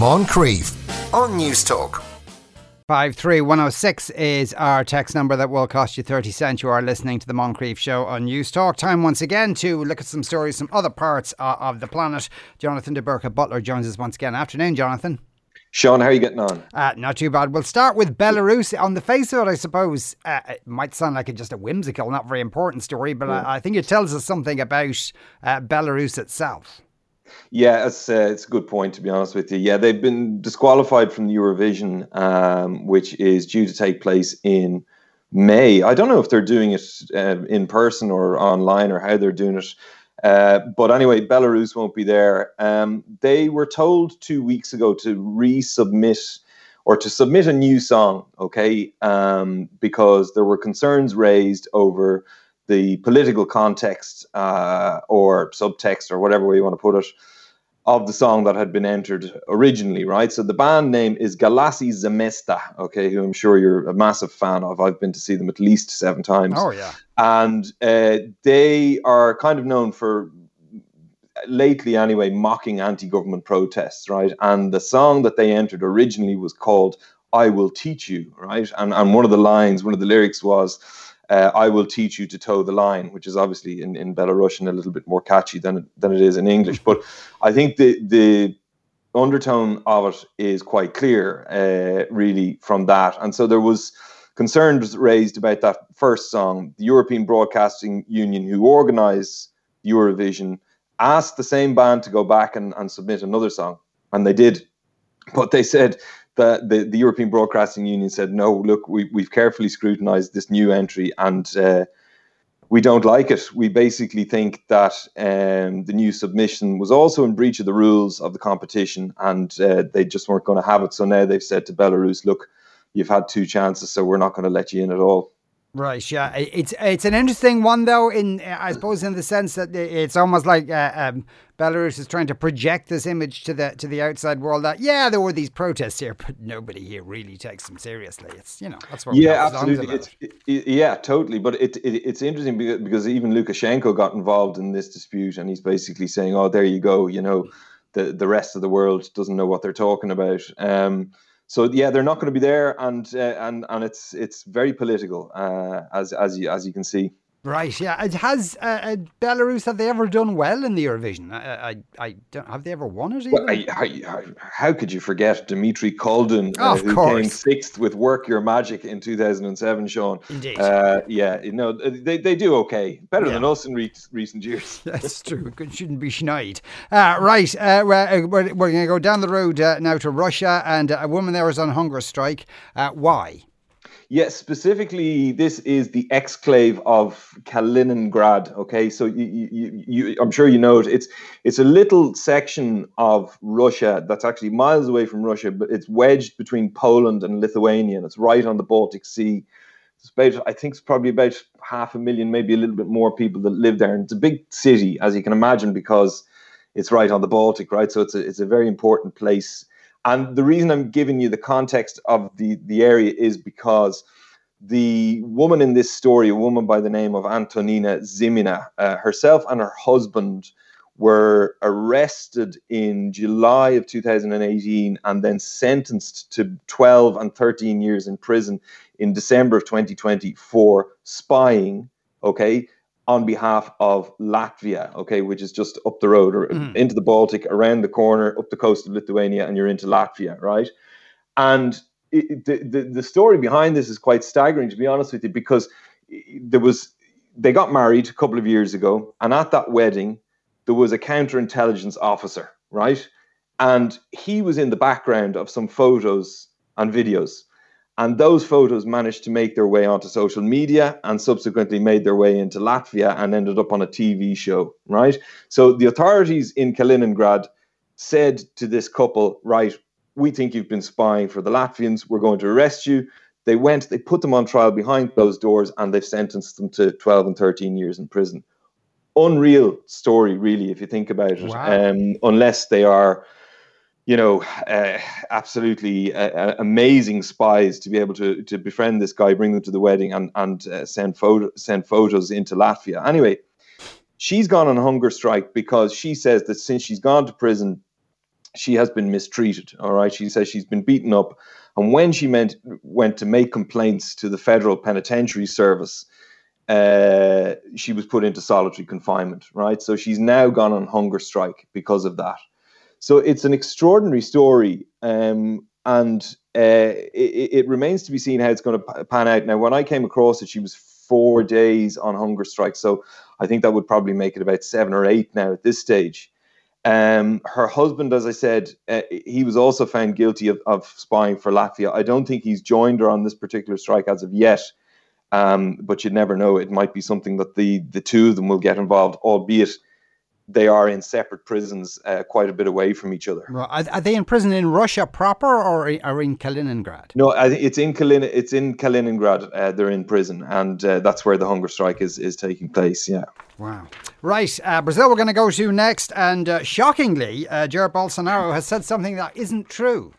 Moncrieff on News Talk. 53106 is our text number that will cost you 30 cents. You are listening to the Moncrieff Show on News Talk. Time once again to look at some stories from other parts uh, of the planet. Jonathan de Burca Butler joins us once again. Afternoon, Jonathan. Sean, how are you getting on? Uh, not too bad. We'll start with Belarus. On the face of it, I suppose uh, it might sound like a, just a whimsical, not very important story, but yeah. I, I, think it tells us something about uh, Belarus itself. Yeah, it's uh, it's a good point to be honest with you. Yeah, they've been disqualified from the Eurovision, um, which is due to take place in May. I don't know if they're doing it uh, in person or online or how they're doing it. Uh, but anyway, Belarus won't be there. Um, they were told two weeks ago to resubmit or to submit a new song, okay, um, because there were concerns raised over the political context uh, or subtext or whatever way you want to put it of the song that had been entered originally, right? So the band name is Galasy ZMesta, okay, who I'm sure you're a massive fan of. I've been to see them at least seven times. Oh, yeah. And uh, they are kind of known for, lately anyway, mocking anti government protests, right? And the song that they entered originally was called I Will Teach You, right? And, and one of the lines, one of the lyrics was, uh, I will teach you to toe the line, which is obviously in, in Belarusian a little bit more catchy than than it is in English. But I think the the undertone of it is quite clear, uh, really, from that. And so there was concerns raised about that first song. The European Broadcasting Union, who organise Eurovision, asked the same band to go back and, and submit another song, and they did. But they said the, the, European Broadcasting Union said, no, look, we, we've carefully scrutinized this new entry and uh, we don't like it. We basically think that um, the new submission was also in breach of the rules of the competition and uh, they just weren't going to have it. So now they've said to Belarus, look, you've had two chances, so we're not going to let you in at all. Right, yeah, it's it's an interesting one though. In I suppose in the sense that it's almost like uh, um, Belarus is trying to project this image to the to the outside world that yeah, there were these protests here, but nobody here really takes them seriously. It's you know that's what yeah, absolutely, it's, it, yeah, totally. But it, it it's interesting because, because even Lukashenko got involved in this dispute, and he's basically saying, "Oh, there you go," you know, the the rest of the world doesn't know what they're talking about. Um, so yeah, they're not going to be there, and uh, and and it's it's very political, uh, as as you as you can see. Right, yeah. Has uh, uh, Belarus have they ever done well in the Eurovision? I, I, I don't have they ever won it? Well, I, I, how could you forget Dmitry Koldun, uh, oh, who course. came sixth with "Work Your Magic" in 2007? Sean, indeed. Uh, yeah, you know they, they do okay, better yeah. than us in re- recent years. That's true. It shouldn't be schneid. Uh, right, uh, we're, we're going to go down the road now to Russia, and a woman there is on hunger strike. why? Yes, specifically, this is the exclave of Kaliningrad. Okay, so you, you, you, I'm sure you know it. It's it's a little section of Russia that's actually miles away from Russia, but it's wedged between Poland and Lithuania, and it's right on the Baltic Sea. It's about, I think, it's probably about half a million, maybe a little bit more people that live there, and it's a big city, as you can imagine, because it's right on the Baltic, right? So it's a it's a very important place and the reason I'm giving you the context of the, the area is because the woman in this story, a woman by the name of Antonina Zimina, uh, herself and her husband were arrested in July of 2018 and then sentenced to 12 and 13 years in prison in December of 2020 for spying. Okay, on behalf of Latvia, okay, which is just up the road or mm. into the Baltic, around the corner, up the coast of Lithuania, and you're into Latvia, right? And it, the, the the story behind this is quite staggering, to be honest with you, because there was they got married a couple of years ago, and at that wedding there was a counterintelligence officer, right? And he was in the background of some photos and videos and those photos managed to make their way onto social media and subsequently made their way into Latvia and ended up on a TV show, right? So the authorities in Kaliningrad said to this couple, right, we think you've been spying for the Latvians. We're going to arrest you. They went, they put them on trial behind closed doors, and they've sentenced them to 12 and 13 years in prison. Unreal story, really, if you think about it, wow. um, unless they are you know, uh, absolutely uh, uh, amazing spies to be able to to befriend this guy, bring them to the wedding, and and uh, send photo send photos into Latvia. Anyway, she's gone on hunger strike because she says that since she's gone to prison, she has been mistreated. All right, she says she's been beaten up, and when she meant went to make complaints to the Federal Penitentiary Service, uh, she was put into solitary confinement. Right, so she's now gone on hunger strike because of that. So it's an extraordinary story, um, and uh, it, it, remains to be seen how it's going to pan out. Now, when I came across it, she was four days on hunger strike, so I think that would probably make it about seven or eight now at this stage. Um, her husband, as I said, uh, he was also found guilty of, of spying for Latvia. I don't think he's joined her on this particular strike as of yet, um, but you'd never know. It might be something that the the two of them will get involved, albeit they are in separate prisons, uh, quite a bit away from each other. Are, are, they in prison in Russia proper or are in Kaliningrad? No, it's in Kalin. It's in Kaliningrad. Uh, they're in prison, and uh, that's where the hunger strike is is taking place. Yeah. Wow. Right, uh, Brazil. We're going to go to next, and uh, shockingly, uh, Jair Bolsonaro has said something that isn't true.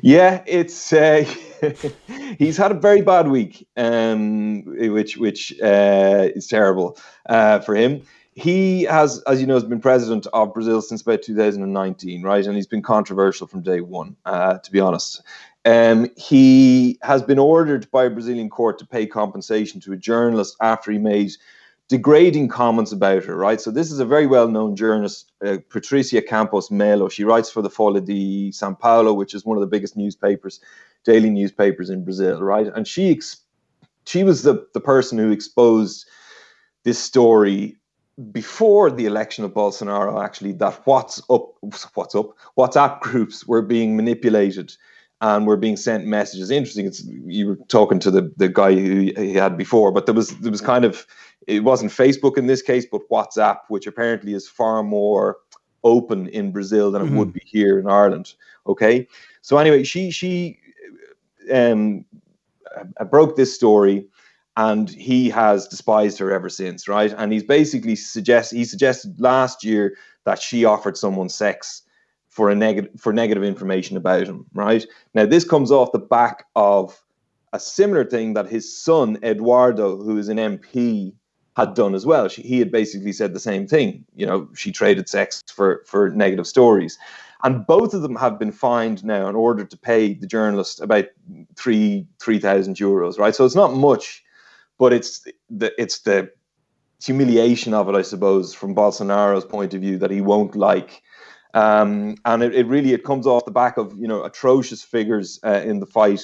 Yeah, it's uh, he's had a very bad week, um, which which is terrible for him he has, as you know, has been president of Brazil since about 2019, right? And he's been controversial from day one, uh, to be honest. Um, he has been ordered by a Brazilian court to pay compensation to a journalist after he made degrading comments about her, right? So this is a very well-known journalist, uh, Patricia Campos Mello. She writes for the Folha de São Paulo, which is one of the biggest newspapers, daily newspapers in Brazil, right? And she ex- she was the the person who exposed this story before the election of Bolsonaro, actually, that what's up, what's up, WhatsApp groups were being manipulated and were being sent messages. Interesting. It's you were talking to the the guy who he had before, but there was there was kind of it wasn't Facebook in this case, but WhatsApp, which apparently is far more open in Brazil than mm-hmm. it would mm-hmm. be here in Ireland. Okay, so anyway, she she um, broke this story and he has despised her ever since, right? And he's basically suggest he suggested last year that she offered someone sex for a negative for negative information about him, right? Now this comes off the back of a similar thing that his son Eduardo, who is an MP, had done as well. She, he had basically said the same thing. You know, she traded sex for for negative stories. And both of them have been fined now in order to pay the journalist about three three thousand euros, right? So it's not much but it's the it's the humiliation of it, I suppose, from Bolsonaro's point of view that he won't like. Um, and it, it, really it comes off the back of you know atrocious figures uh, in the fight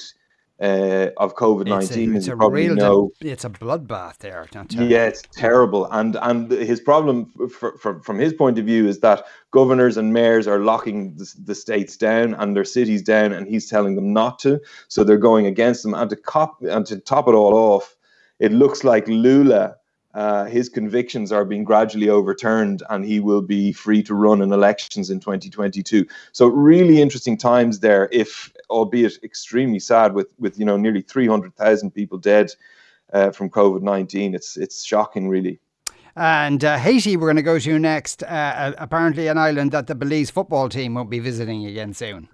uh, of COVID nineteen. It's, a, it's a real know. it's a bloodbath there. Yeah, it's terrible. And and his problem for, for, from his point of view is that governors and mayors are locking the, the, states down and their cities down, and he's telling them not to. So they're going against them. And to cop and to top it all off, it looks like Lula, uh, his convictions are being gradually overturned and he will be free to run in elections in 2022. So really interesting times there, if albeit extremely sad with, with you know, nearly 300,000 people dead uh, from COVID-19. It's, it's shocking, really. And uh, Haiti, we're going to go to next. Uh, apparently, an island that the Belize football team won't be visiting again soon.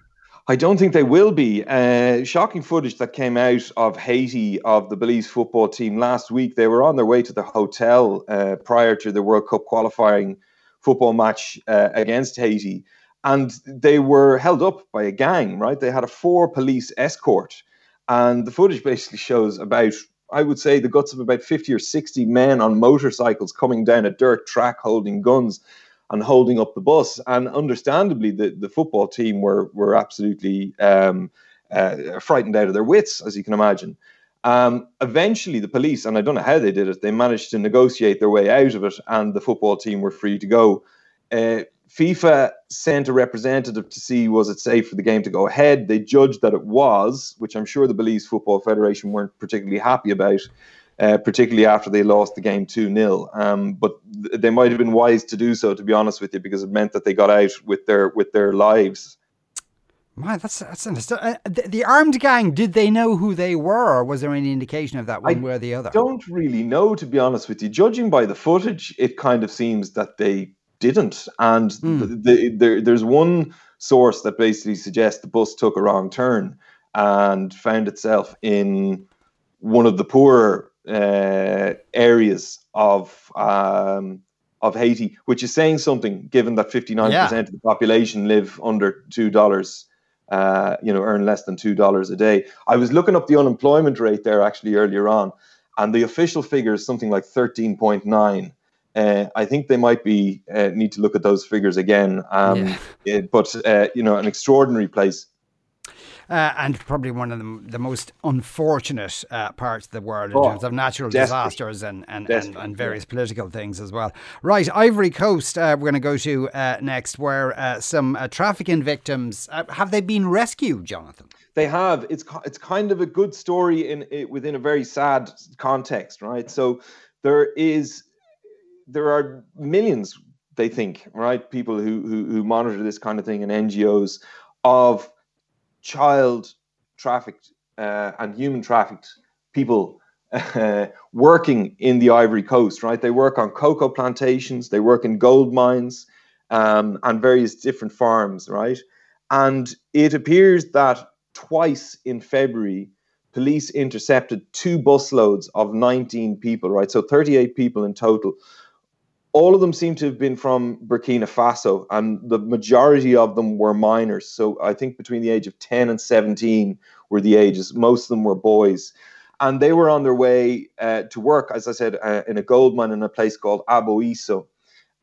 I don't think they will be. Uh, shocking footage that came out of Haiti of the Belize football team last week. They were on their way to the hotel uh, prior to the World Cup qualifying football match uh, against Haiti, and they were held up by a gang. Right, they had a four police escort, and the footage basically shows about. I would say the guts of about 50 or 60 men on motorcycles coming down a dirt track holding guns and holding up the bus. And understandably, the, the football team were were absolutely um, uh, frightened out of their wits, as you can imagine. Um, eventually, the police, and I don't know how they did it, they managed to negotiate their way out of it, and the football team were free to go. Uh, FIFA sent a representative to see was it safe for the game to go ahead. They judged that it was, which I'm sure the Belize Football Federation weren't particularly happy about uh, particularly after they lost the game 2 0. Um, but th- they might have been wise to do so, to be honest with you, because it meant that they got out with their with their lives. Man, that's that's understood. Uh, the, the, armed gang, did they know who they were, or was there any indication of that one I way or the other? I don't really know, to be honest with you. Judging by the footage, it kind of seems that they didn't. And mm. the, the, there's one source that basically suggests the bus took a wrong turn and found itself in one of the poorer uh, areas of um, of Haiti, which is saying something given that 59% yeah. of the population live under $2, uh, you know, earn less than $2 a day. I was looking up the unemployment rate there actually earlier on, and the official figure is something like 13.9. Uh, I think they might be uh, need to look at those figures again. Um, yeah. it, but uh, you know, an extraordinary place uh, and probably one of the, the most unfortunate uh, parts of the world in oh, terms of natural disasters and, and, and, and, various yeah. political things as well. Right, Ivory Coast, uh, we're going to go to uh, next, where uh, some uh, trafficking victims have they been rescued, Jonathan? They have. It's it's kind of a good story in within a very sad context, right? So there is there are millions they think right people who, who who monitor this kind of thing and ngos of child trafficked uh, and human trafficked people uh, working in the Ivory Coast, right? They work on cocoa plantations, they work in gold mines um, and various different farms, right? And it appears that twice in February, police intercepted two busloads of 19 people, right? So 38 people in total all of them seem to have been from Burkina Faso, and the majority of them were minors. So I think between the age of 10 and 17 were the ages. Most of them were boys. And they were on their way uh, to work, as I said, uh, in a gold mine in a place called Aboisso.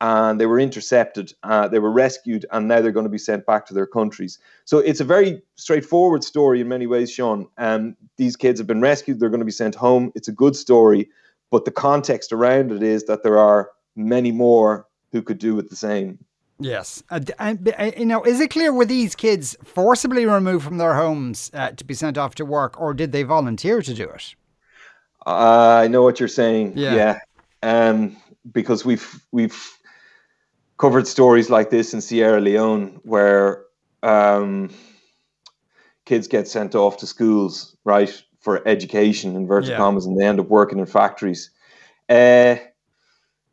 And they were intercepted, uh, they were rescued, and now they're going to be sent back to their countries. So it's a very straightforward story in many ways, Sean. Um, these kids have been rescued, they're going to be sent home. It's a good story, but the context around it is that there are many more who could do it the same. Yes, uh, and uh, you know, is it clear were these kids forcibly removed from their homes uh, to be sent off to work, or did they volunteer to do it? Uh, I know what you're saying. Yeah, yeah. Um, because we've we've covered stories like this in Sierra Leone where um, kids get sent off to schools, right, for education, inverted yeah. commas, and they end up working in factories. Uh,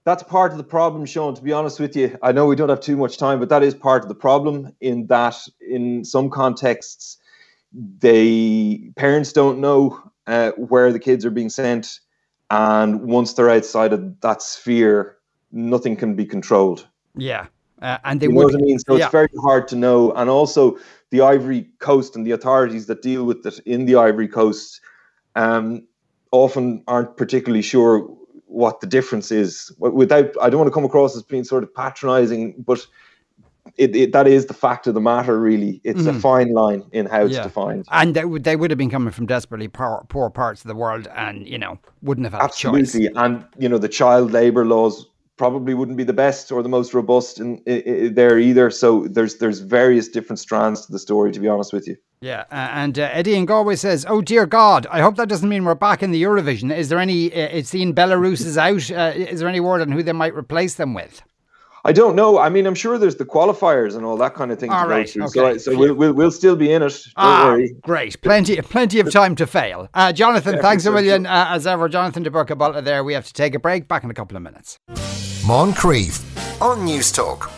that's part of the problem, Sean. To be honest with you, I know we don't have too much time, but that is part of the problem. In that, in some contexts, they parents don't know uh, where the kids are being sent, and once they're outside of that sphere, nothing can be controlled. Yeah, uh, and they you know would, what I mean. So yeah. it's very hard to know, and also the Ivory Coast and the authorities that deal with it in the Ivory Coast um, often aren't particularly sure what the difference is without i don't want to come across as being sort of patronizing but it, it, that is the fact of the matter really it's mm. a fine line in how it's yeah. defined and they would, they would have been coming from desperately poor, poor parts of the world and you know wouldn't have had absolutely and you know the child labor laws probably wouldn't be the best or the most robust in, in, in, there either. So there's there's various different strands to the story, to be honest with you. Yeah, uh, and uh, Eddie in Galway says, "Oh dear God, I hope that doesn't mean we're back in the Eurovision. Is there any? Uh, it's seen Belarus is out. Uh, is there any word on who they might replace them with?" I don't know. I mean, I'm sure there's the qualifiers and all that kind of thing all to right, go through. Okay. So, so we'll, we'll, we'll still be in it. Don't ah, worry. Great. Plenty plenty of time to fail. Uh, Jonathan, yeah, thanks a million. Uh, as ever, Jonathan de Burca there. We have to take a break. Back in a couple of minutes. Moncrieff on Newstalk.